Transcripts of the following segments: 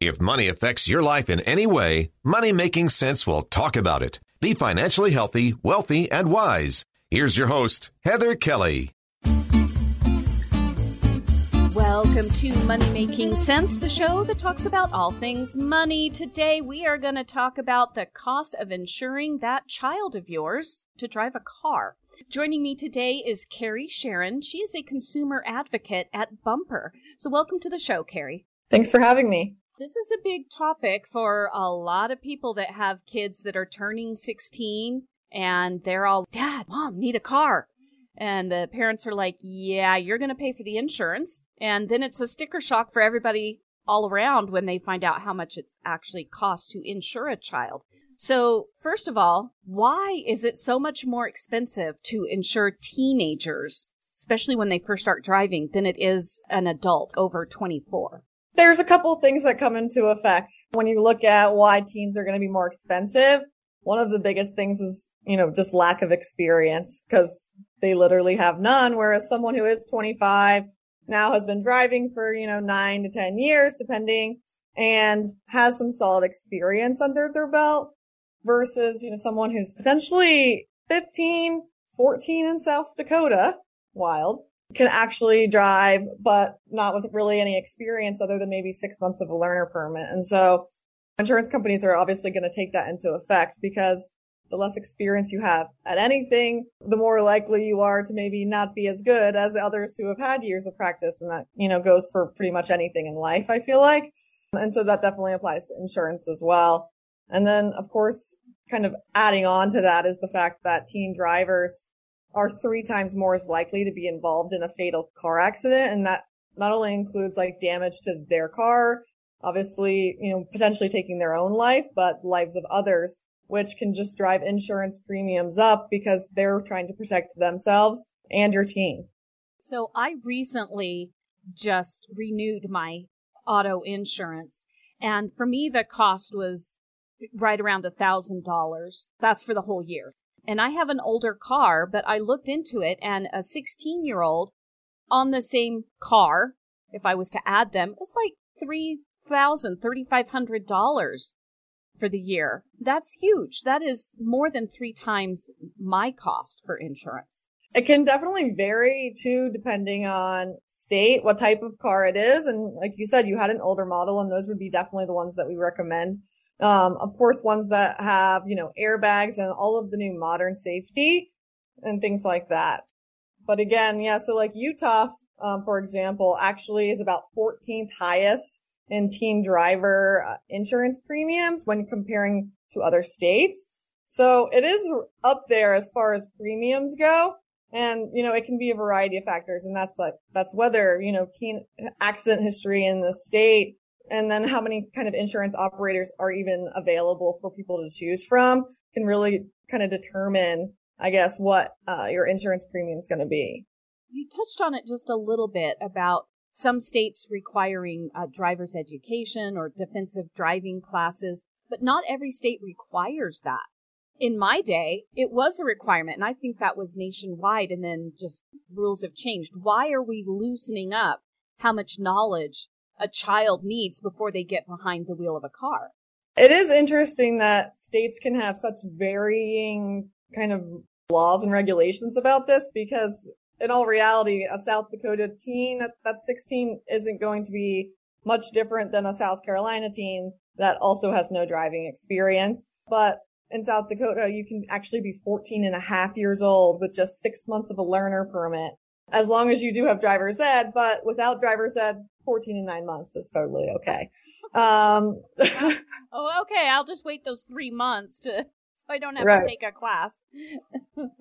If money affects your life in any way, Money Making Sense will talk about it. Be financially healthy, wealthy, and wise. Here's your host, Heather Kelly. Welcome to Money Making Sense, the show that talks about all things money. Today we are going to talk about the cost of insuring that child of yours to drive a car. Joining me today is Carrie Sharon. She is a consumer advocate at Bumper. So welcome to the show, Carrie. Thanks for having me. This is a big topic for a lot of people that have kids that are turning 16 and they're all, Dad, Mom, need a car. And the parents are like, yeah, you're going to pay for the insurance. And then it's a sticker shock for everybody all around when they find out how much it's actually costs to insure a child. So, first of all, why is it so much more expensive to insure teenagers, especially when they first start driving, than it is an adult over 24? There's a couple things that come into effect when you look at why teens are going to be more expensive. One of the biggest things is, you know, just lack of experience because they literally have none. Whereas someone who is 25 now has been driving for, you know, nine to 10 years, depending, and has some solid experience under their belt versus, you know, someone who's potentially 15, 14 in South Dakota, wild, can actually drive, but not with really any experience other than maybe six months of a learner permit. And so insurance companies are obviously going to take that into effect because the less experience you have at anything, the more likely you are to maybe not be as good as the others who have had years of practice. And that, you know, goes for pretty much anything in life, I feel like. And so that definitely applies to insurance as well. And then, of course, kind of adding on to that is the fact that teen drivers are three times more as likely to be involved in a fatal car accident. And that not only includes like damage to their car, obviously, you know, potentially taking their own life, but lives of others, which can just drive insurance premiums up because they're trying to protect themselves and your team. So I recently just renewed my auto insurance. And for me, the cost was right around a thousand dollars. That's for the whole year. And I have an older car, but I looked into it and a 16 year old on the same car, if I was to add them, it's like three thousand, thirty five hundred dollars for the year. That's huge. That is more than three times my cost for insurance. It can definitely vary too, depending on state, what type of car it is. And like you said, you had an older model and those would be definitely the ones that we recommend. Um, of course, ones that have, you know, airbags and all of the new modern safety and things like that. But again, yeah, so like Utah, um, for example, actually is about 14th highest in teen driver uh, insurance premiums when comparing to other states. So it is up there as far as premiums go. And, you know, it can be a variety of factors. And that's like, that's whether, you know, teen accident history in the state and then how many kind of insurance operators are even available for people to choose from can really kind of determine, I guess, what uh, your insurance premium is going to be. You touched on it just a little bit about some states requiring uh, driver's education or defensive driving classes, but not every state requires that. In my day, it was a requirement, and I think that was nationwide, and then just rules have changed. Why are we loosening up how much knowledge a child needs before they get behind the wheel of a car? It is interesting that states can have such varying kind of laws and regulations about this because in all reality, a South Dakota teen that's 16 isn't going to be much different than a South Carolina teen that also has no driving experience. But in South Dakota, you can actually be 14 and a half years old with just six months of a learner permit, as long as you do have driver's ed. But without driver's ed, 14 and nine months is totally okay. Um, oh, okay. I'll just wait those three months to so I don't have right. to take a class.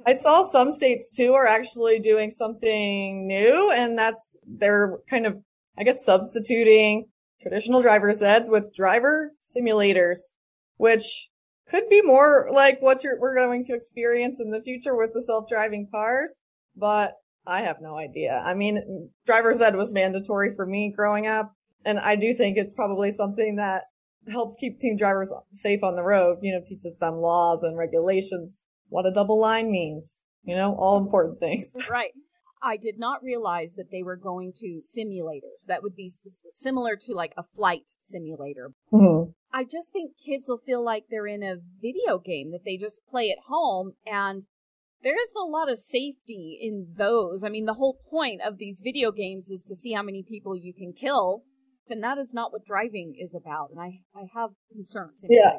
I saw some states too are actually doing something new and that's they're kind of, I guess, substituting traditional driver's eds with driver simulators, which could be more like what we're going to experience in the future with the self-driving cars, but I have no idea. I mean, driver's ed was mandatory for me growing up, and I do think it's probably something that helps keep teen drivers safe on the road, you know, teaches them laws and regulations, what a double line means, you know, all important things. Right. I did not realize that they were going to simulators. That would be s- similar to like a flight simulator. Mm-hmm. I just think kids will feel like they're in a video game that they just play at home and there isn't a lot of safety in those. I mean, the whole point of these video games is to see how many people you can kill, and that is not what driving is about. And I, I have concerns. Yeah.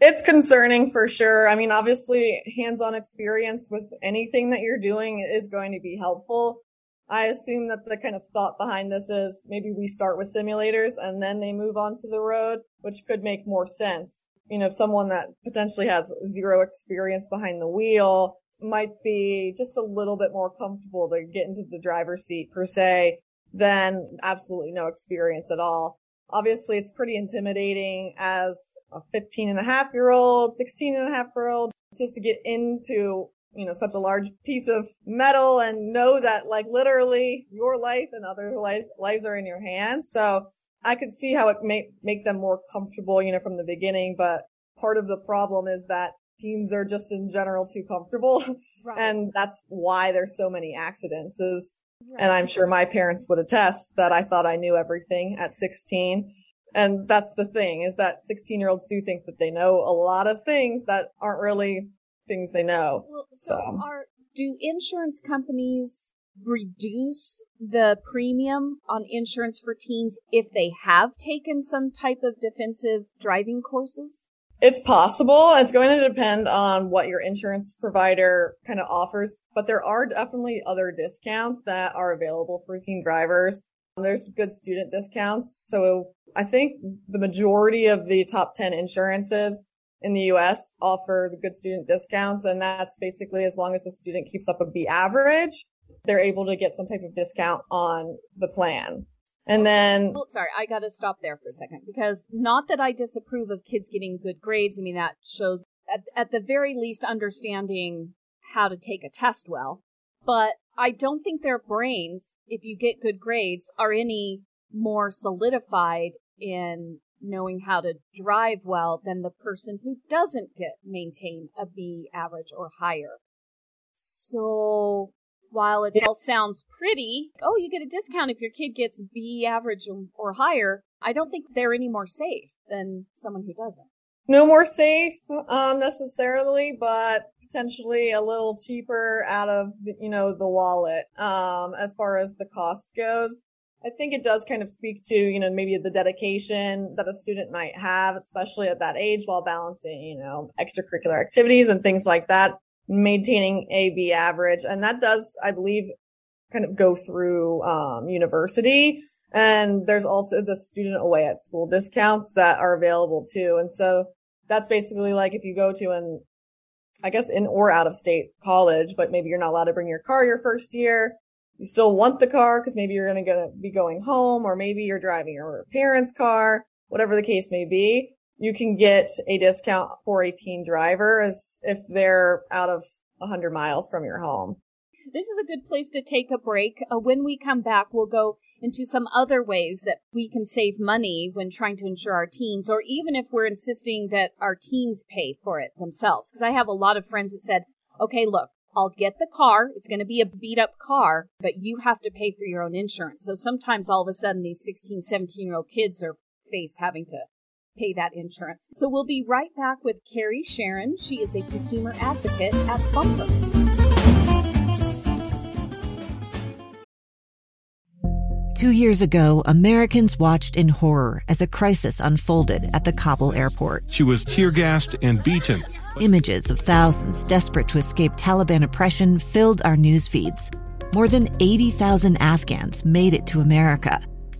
It's concerning for sure. I mean, obviously, hands on experience with anything that you're doing is going to be helpful. I assume that the kind of thought behind this is maybe we start with simulators and then they move on to the road, which could make more sense. You know, someone that potentially has zero experience behind the wheel might be just a little bit more comfortable to get into the driver's seat per se than absolutely no experience at all obviously it's pretty intimidating as a 15 and a half year old, 16 and a half year old, just to get into, you know, such a large piece of metal and know that like literally your life and other lives, lives are in your hands. So I could see how it may make them more comfortable, you know, from the beginning, but part of the problem is that teens are just in general too comfortable. Right. And that's why there's so many accidents is Right. And I'm sure my parents would attest that I thought I knew everything at 16. And that's the thing is that 16 year olds do think that they know a lot of things that aren't really things they know. Well, so, so. Are, do insurance companies reduce the premium on insurance for teens if they have taken some type of defensive driving courses? It's possible. It's going to depend on what your insurance provider kind of offers, but there are definitely other discounts that are available for teen drivers. There's good student discounts. So I think the majority of the top 10 insurances in the US offer the good student discounts. And that's basically as long as the student keeps up a B average, they're able to get some type of discount on the plan. And then, oh, sorry, I got to stop there for a second because not that I disapprove of kids getting good grades. I mean, that shows at, at the very least understanding how to take a test well. But I don't think their brains, if you get good grades, are any more solidified in knowing how to drive well than the person who doesn't get maintain a B average or higher. So while it all sounds pretty, oh, you get a discount if your kid gets B average or higher, I don't think they're any more safe than someone who doesn't. No more safe, um, necessarily, but potentially a little cheaper out of, you know, the wallet, um, as far as the cost goes. I think it does kind of speak to, you know, maybe the dedication that a student might have, especially at that age while balancing, you know, extracurricular activities and things like that maintaining a B average. And that does, I believe, kind of go through, um, university. And there's also the student away at school discounts that are available too. And so that's basically like if you go to an, I guess in or out of state college, but maybe you're not allowed to bring your car your first year. You still want the car because maybe you're going to be going home or maybe you're driving your parents' car, whatever the case may be you can get a discount for a teen driver as if they're out of 100 miles from your home. This is a good place to take a break. Uh, when we come back, we'll go into some other ways that we can save money when trying to insure our teens, or even if we're insisting that our teens pay for it themselves. Because I have a lot of friends that said, okay, look, I'll get the car. It's going to be a beat up car, but you have to pay for your own insurance. So sometimes all of a sudden these 16, 17 year old kids are faced having to pay that insurance. So we'll be right back with Carrie Sharon. She is a consumer advocate at Bumper. Two years ago, Americans watched in horror as a crisis unfolded at the Kabul airport. She was tear gassed and beaten. Images of thousands desperate to escape Taliban oppression filled our news feeds. More than 80,000 Afghans made it to America.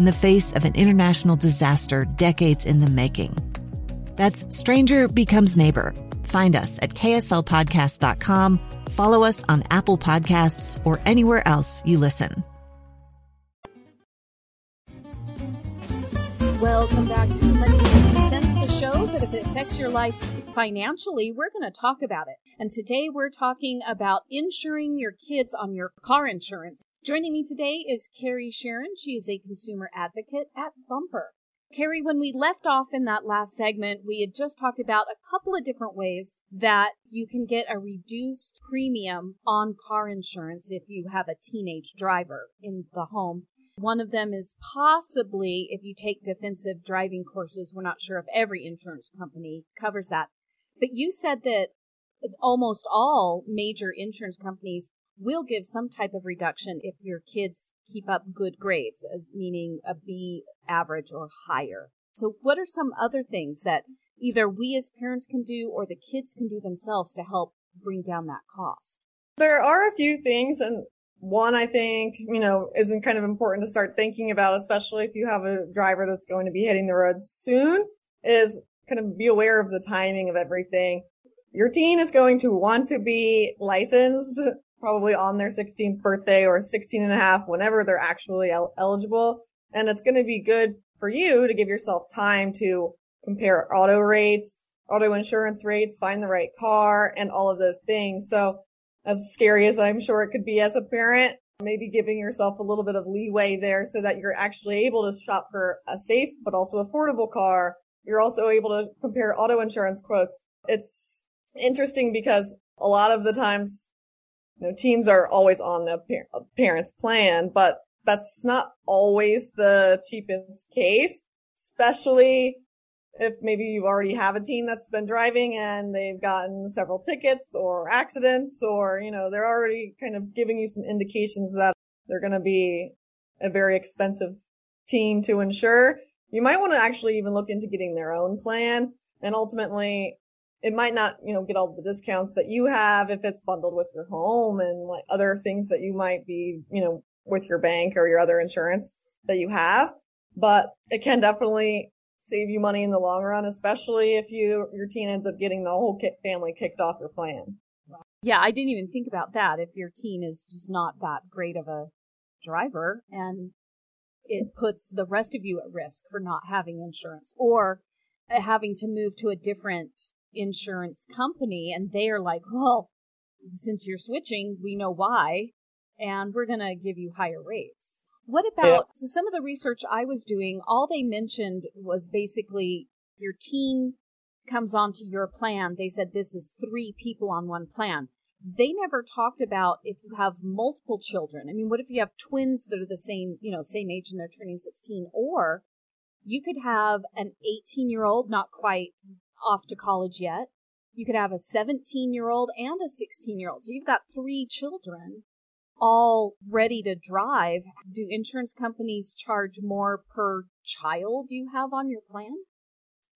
in the face of an international disaster decades in the making? That's Stranger Becomes Neighbor Find us at kslpodcast.com, follow us on Apple Podcasts, or anywhere else you listen. Welcome back to Money Sense, the show that if it affects your life financially, we're going to talk about it. And today we're talking about insuring your kids on your car insurance. Joining me today is Carrie Sharon. She is a consumer advocate at Bumper. Carrie, when we left off in that last segment, we had just talked about a couple of different ways that you can get a reduced premium on car insurance if you have a teenage driver in the home. One of them is possibly if you take defensive driving courses. We're not sure if every insurance company covers that. But you said that almost all major insurance companies will give some type of reduction if your kids keep up good grades, as meaning a B average or higher. So what are some other things that either we as parents can do or the kids can do themselves to help bring down that cost? There are a few things and one I think, you know, isn't kind of important to start thinking about, especially if you have a driver that's going to be hitting the road soon, is kind of be aware of the timing of everything. Your teen is going to want to be licensed probably on their 16th birthday or 16 and a half, whenever they're actually el- eligible. And it's going to be good for you to give yourself time to compare auto rates, auto insurance rates, find the right car and all of those things. So as scary as I'm sure it could be as a parent, maybe giving yourself a little bit of leeway there so that you're actually able to shop for a safe but also affordable car. You're also able to compare auto insurance quotes. It's interesting because a lot of the times you know, teens are always on the par- parent's plan, but that's not always the cheapest case, especially if maybe you already have a teen that's been driving and they've gotten several tickets or accidents or, you know, they're already kind of giving you some indications that they're going to be a very expensive teen to insure. You might want to actually even look into getting their own plan and ultimately it might not, you know, get all the discounts that you have if it's bundled with your home and like other things that you might be, you know, with your bank or your other insurance that you have. But it can definitely save you money in the long run, especially if you, your teen ends up getting the whole family kicked off your plan. Yeah, I didn't even think about that. If your teen is just not that great of a driver and it puts the rest of you at risk for not having insurance or uh, having to move to a different insurance company and they are like, well, since you're switching, we know why, and we're going to give you higher rates. What about, yeah. so some of the research I was doing, all they mentioned was basically your teen comes onto your plan. They said this is three people on one plan. They never talked about if you have multiple children. I mean, what if you have twins that are the same, you know, same age and they're turning 16? Or you could have an 18 year old, not quite off to college yet. You could have a 17 year old and a 16 year old. So you've got three children all ready to drive. Do insurance companies charge more per child you have on your plan?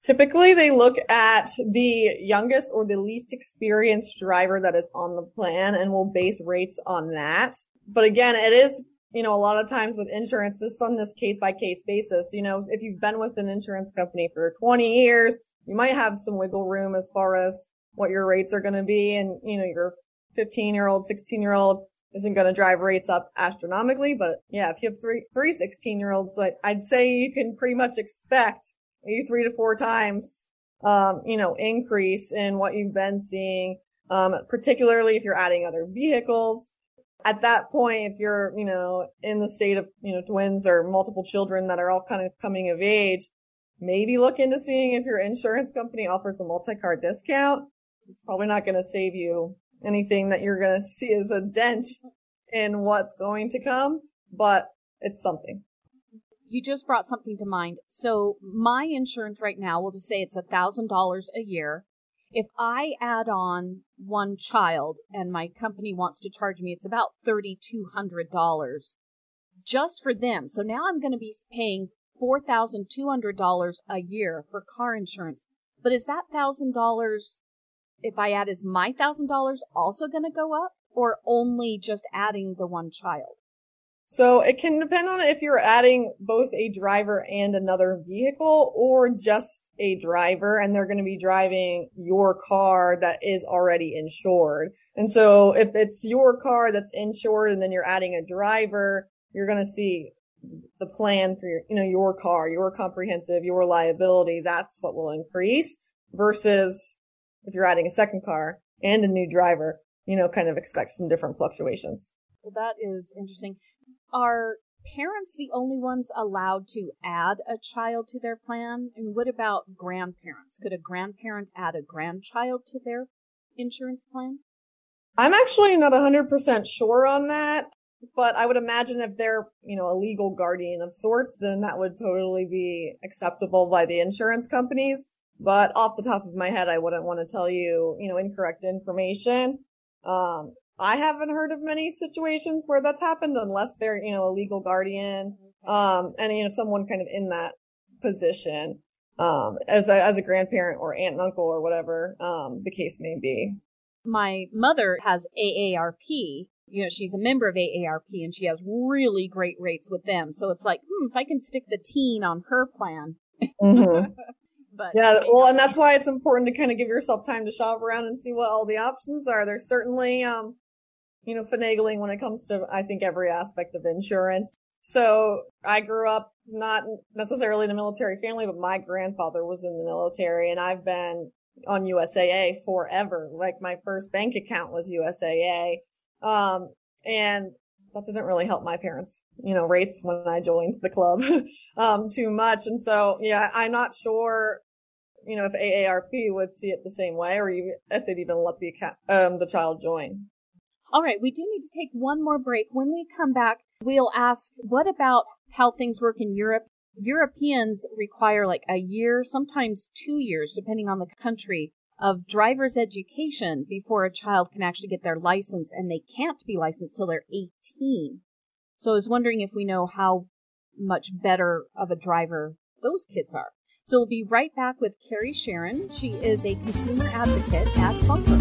Typically, they look at the youngest or the least experienced driver that is on the plan and will base rates on that. But again, it is, you know, a lot of times with insurance, just on this case by case basis, you know, if you've been with an insurance company for 20 years, you might have some wiggle room as far as what your rates are going to be. And, you know, your 15 year old, 16 year old isn't going to drive rates up astronomically. But yeah, if you have three, three 16 year olds, like I'd say you can pretty much expect maybe three to four times, um, you know, increase in what you've been seeing. Um, particularly if you're adding other vehicles. At that point, if you're, you know, in the state of, you know, twins or multiple children that are all kind of coming of age, maybe look into seeing if your insurance company offers a multi-car discount. It's probably not going to save you anything that you're going to see as a dent in what's going to come, but it's something. You just brought something to mind. So my insurance right now, we'll just say it's a thousand dollars a year. if I add on one child and my company wants to charge me, it's about $3,200 just for them. So now I'm going to be paying $4,200 a year for car insurance. But is that $1,000, if I add is my $1,000 also going to go up or only just adding the one child? So it can depend on if you're adding both a driver and another vehicle or just a driver and they're going to be driving your car that is already insured. And so if it's your car that's insured and then you're adding a driver, you're going to see the plan for your, you know, your car, your comprehensive, your liability. That's what will increase versus if you're adding a second car and a new driver, you know, kind of expect some different fluctuations. Well, that is interesting are parents the only ones allowed to add a child to their plan? And what about grandparents? Could a grandparent add a grandchild to their insurance plan? I'm actually not 100% sure on that, but I would imagine if they're, you know, a legal guardian of sorts, then that would totally be acceptable by the insurance companies. But off the top of my head, I wouldn't want to tell you, you know, incorrect information. Um, I haven't heard of many situations where that's happened unless they're, you know, a legal guardian, um, and, you know, someone kind of in that position, um, as a, as a grandparent or aunt and uncle or whatever, um, the case may be. My mother has AARP. You know, she's a member of AARP and she has really great rates with them. So it's like, hmm, if I can stick the teen on her plan. Mm-hmm. But yeah, well, and that's why it's important to kind of give yourself time to shop around and see what all the options are. There's certainly, um, you know, finagling when it comes to, I think, every aspect of insurance. So I grew up not necessarily in a military family, but my grandfather was in the military and I've been on USAA forever. Like my first bank account was USAA. Um, and that didn't really help my parents, you know, rates when I joined the club, um, too much. And so, yeah, I'm not sure, you know, if AARP would see it the same way or even if they'd even let the account, um, the child join. All right, we do need to take one more break. When we come back, we'll ask what about how things work in Europe? Europeans require like a year, sometimes two years, depending on the country, of driver's education before a child can actually get their license, and they can't be licensed till they're 18. So I was wondering if we know how much better of a driver those kids are. So we'll be right back with Carrie Sharon. She is a consumer advocate at Bumper.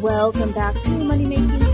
Welcome back to Money Making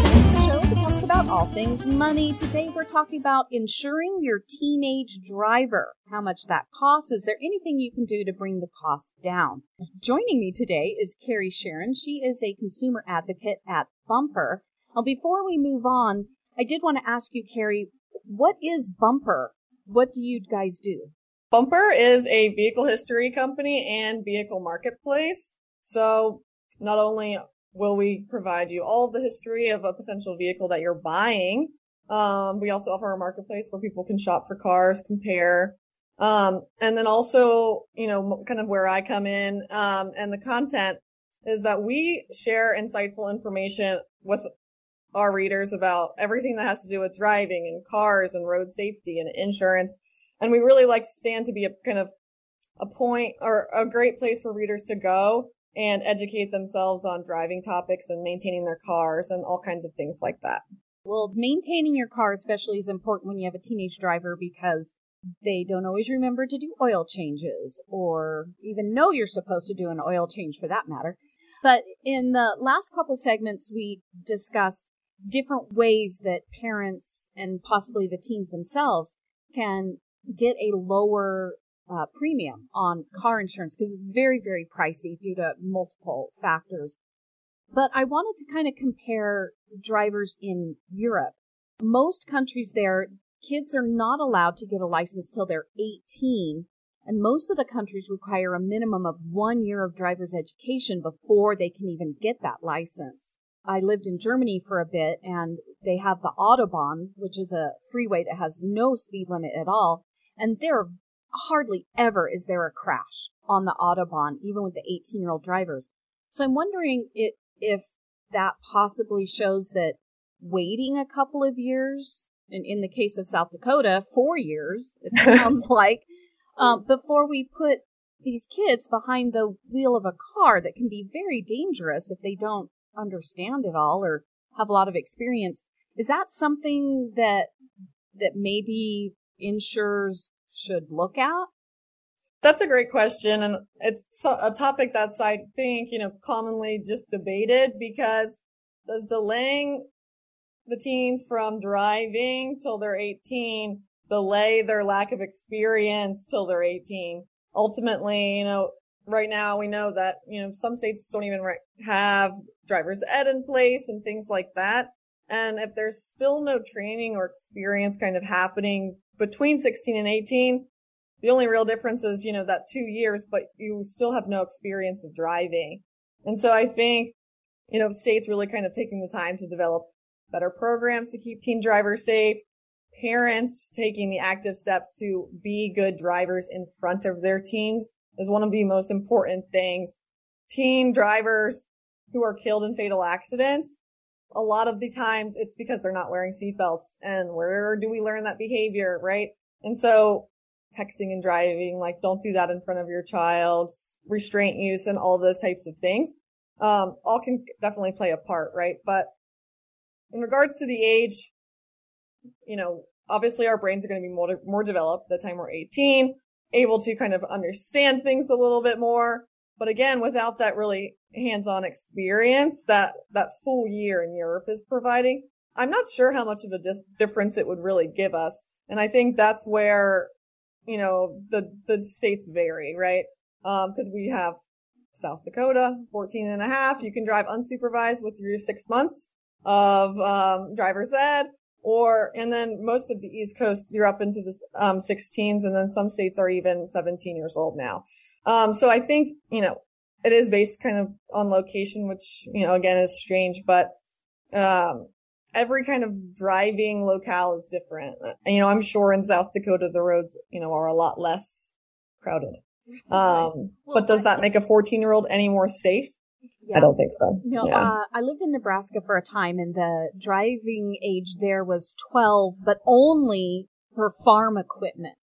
about all things money. Today we're talking about insuring your teenage driver, how much that costs. Is there anything you can do to bring the cost down? Joining me today is Carrie Sharon. She is a consumer advocate at Bumper. Now, before we move on, I did want to ask you, Carrie, what is Bumper? What do you guys do? Bumper is a vehicle history company and vehicle marketplace. So not only will we provide you all the history of a potential vehicle that you're buying. Um, we also offer a marketplace where people can shop for cars, compare, um, and then also, you know, kind of where I come in, um, and the content is that we share insightful information with our readers about everything that has to do with driving and cars and road safety and insurance. And we really like to stand to be a kind of a point or a great place for readers to go and educate themselves on driving topics and maintaining their cars and all kinds of things like that. Well, maintaining your car especially is important when you have a teenage driver because they don't always remember to do oil changes or even know you're supposed to do an oil change for that matter. But in the last couple segments, we discussed different ways that parents and possibly the teens themselves can get a lower uh, premium on car insurance because it's very, very pricey due to multiple factors. But I wanted to kind of compare drivers in Europe. Most countries there, kids are not allowed to get a license till they're 18. And most of the countries require a minimum of one year of driver's education before they can even get that license. I lived in Germany for a bit and they have the Autobahn, which is a freeway that has no speed limit at all. And they're hardly ever is there a crash on the Autobahn, even with the 18 year old drivers. So I'm wondering if, if that possibly shows that waiting a couple of years, and in the case of South Dakota, four years, it sounds like, um, before we put these kids behind the wheel of a car that can be very dangerous if they don't understand it all or have a lot of experience. Is that something that that maybe insurers should look at? That's a great question. And it's a topic that's, I think, you know, commonly just debated because does delaying the teens from driving till they're 18 delay their lack of experience till they're 18? Ultimately, you know, right now we know that, you know, some states don't even have driver's ed in place and things like that. And if there's still no training or experience kind of happening between 16 and 18, the only real difference is, you know, that two years, but you still have no experience of driving. And so I think, you know, states really kind of taking the time to develop better programs to keep teen drivers safe, parents taking the active steps to be good drivers in front of their teens is one of the most important things. Teen drivers who are killed in fatal accidents, a lot of the times it's because they're not wearing seatbelts. And where do we learn that behavior, right? And so texting and driving, like don't do that in front of your child, restraint use and all those types of things, um, all can definitely play a part, right? But in regards to the age, you know, obviously our brains are going to be more, more developed the time we're 18, able to kind of understand things a little bit more. But again, without that really hands-on experience that, that full year in Europe is providing, I'm not sure how much of a dis- difference it would really give us. And I think that's where you know, the, the states vary, right? Um, cause we have South Dakota, 14 and a half. You can drive unsupervised with your six months of, um, driver's ed or, and then most of the East Coast, you're up into the, um, 16s and then some states are even 17 years old now. Um, so I think, you know, it is based kind of on location, which, you know, again is strange, but, um, every kind of driving locale is different. You know, I'm sure in South Dakota the roads, you know, are a lot less crowded. Um, but does that make a 14 year old any more safe? Yeah. I don't think so. No, yeah. uh, I lived in Nebraska for a time and the driving age there was 12, but only for farm equipment.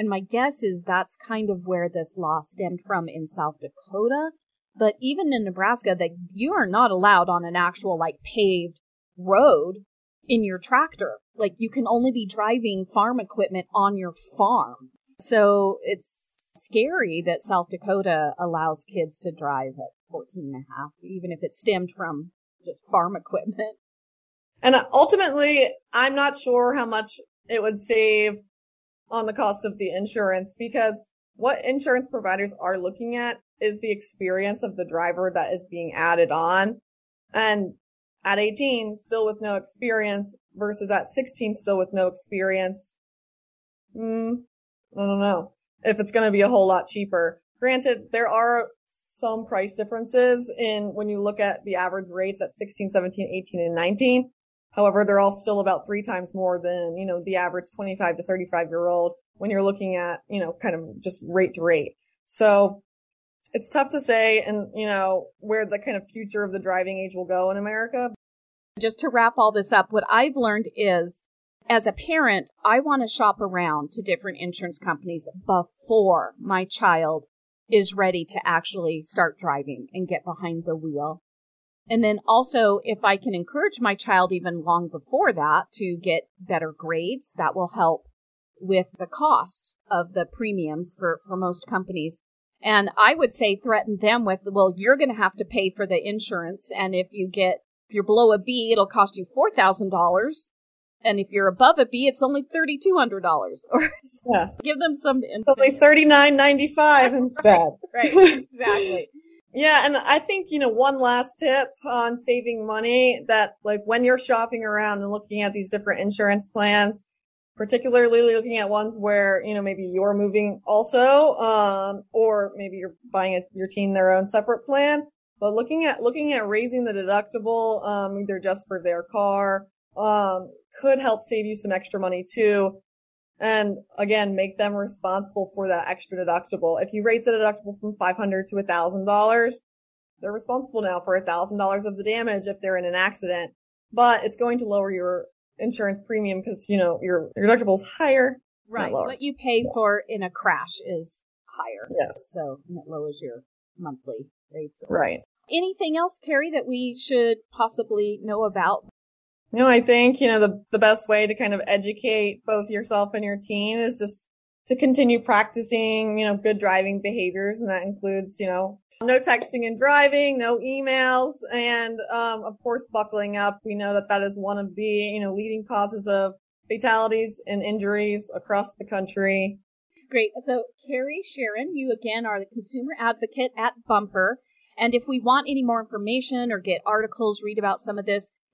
And my guess is that's kind of where this law stemmed from in South Dakota. But even in Nebraska, that you are not allowed on an actual like paved road in your tractor. Like you can only be driving farm equipment on your farm. So it's scary that South Dakota allows kids to drive at 14 and a half, even if it stemmed from just farm equipment. And ultimately, I'm not sure how much it would save on the cost of the insurance because what insurance providers are looking at is the experience of the driver that is being added on. And at 18, still with no experience versus at 16, still with no experience. Hmm, I don't know if it's going to be a whole lot cheaper. Granted, there are some price differences in when you look at the average rates at 16, 17, 18, and 19. However, they're all still about three times more than, you know, the average 25 to 35 year old when you're looking at, you know, kind of just rate to rate. So it's tough to say and, you know, where the kind of future of the driving age will go in America. Just to wrap all this up, what I've learned is as a parent, I want to shop around to different insurance companies before my child is ready to actually start driving and get behind the wheel. And then also, if I can encourage my child even long before that to get better grades, that will help with the cost of the premiums for, for most companies. And I would say threaten them with, well, you're going to have to pay for the insurance. And if you get, if you're below a B, it'll cost you $4,000. And if you're above a B, it's only $3,200. Or yeah. give them some. It's only $39.95 instead. right, exactly. Yeah, and I think, you know, one last tip on saving money that like when you're shopping around and looking at these different insurance plans, particularly looking at ones where, you know, maybe you're moving also, um, or maybe you're buying a, your teen their own separate plan. But looking at, looking at raising the deductible, um, either just for their car, um, could help save you some extra money too. And again, make them responsible for that extra deductible. If you raise the deductible from 500 to $1,000, they're responsible now for $1,000 of the damage if they're in an accident, but it's going to lower your insurance premium because, you know, your, your deductible is higher Right. What you pay for in a crash is higher. Yes. So that lowers your monthly rates. Right. Anything else, Carrie, that we should possibly know about? Know, I think, you know, the, the best way to kind of educate both yourself and your team is just to continue practicing, you know, good driving behaviors. And that includes, you know, no texting and driving, no emails, and, um, of course, buckling up. We know that that is one of the, you know, leading causes of fatalities and injuries across the country. Great. So, Carrie Sharon, you again are the consumer advocate at Bumper. And if we want any more information or get articles, read about some of this,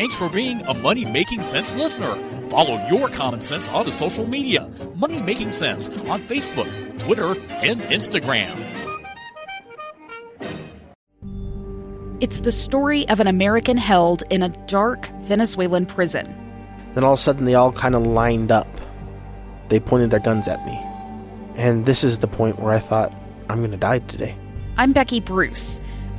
Thanks for being a Money Making Sense listener. Follow your common sense onto social media. Money Making Sense on Facebook, Twitter, and Instagram. It's the story of an American held in a dark Venezuelan prison. Then all of a sudden, they all kind of lined up. They pointed their guns at me. And this is the point where I thought, I'm going to die today. I'm Becky Bruce.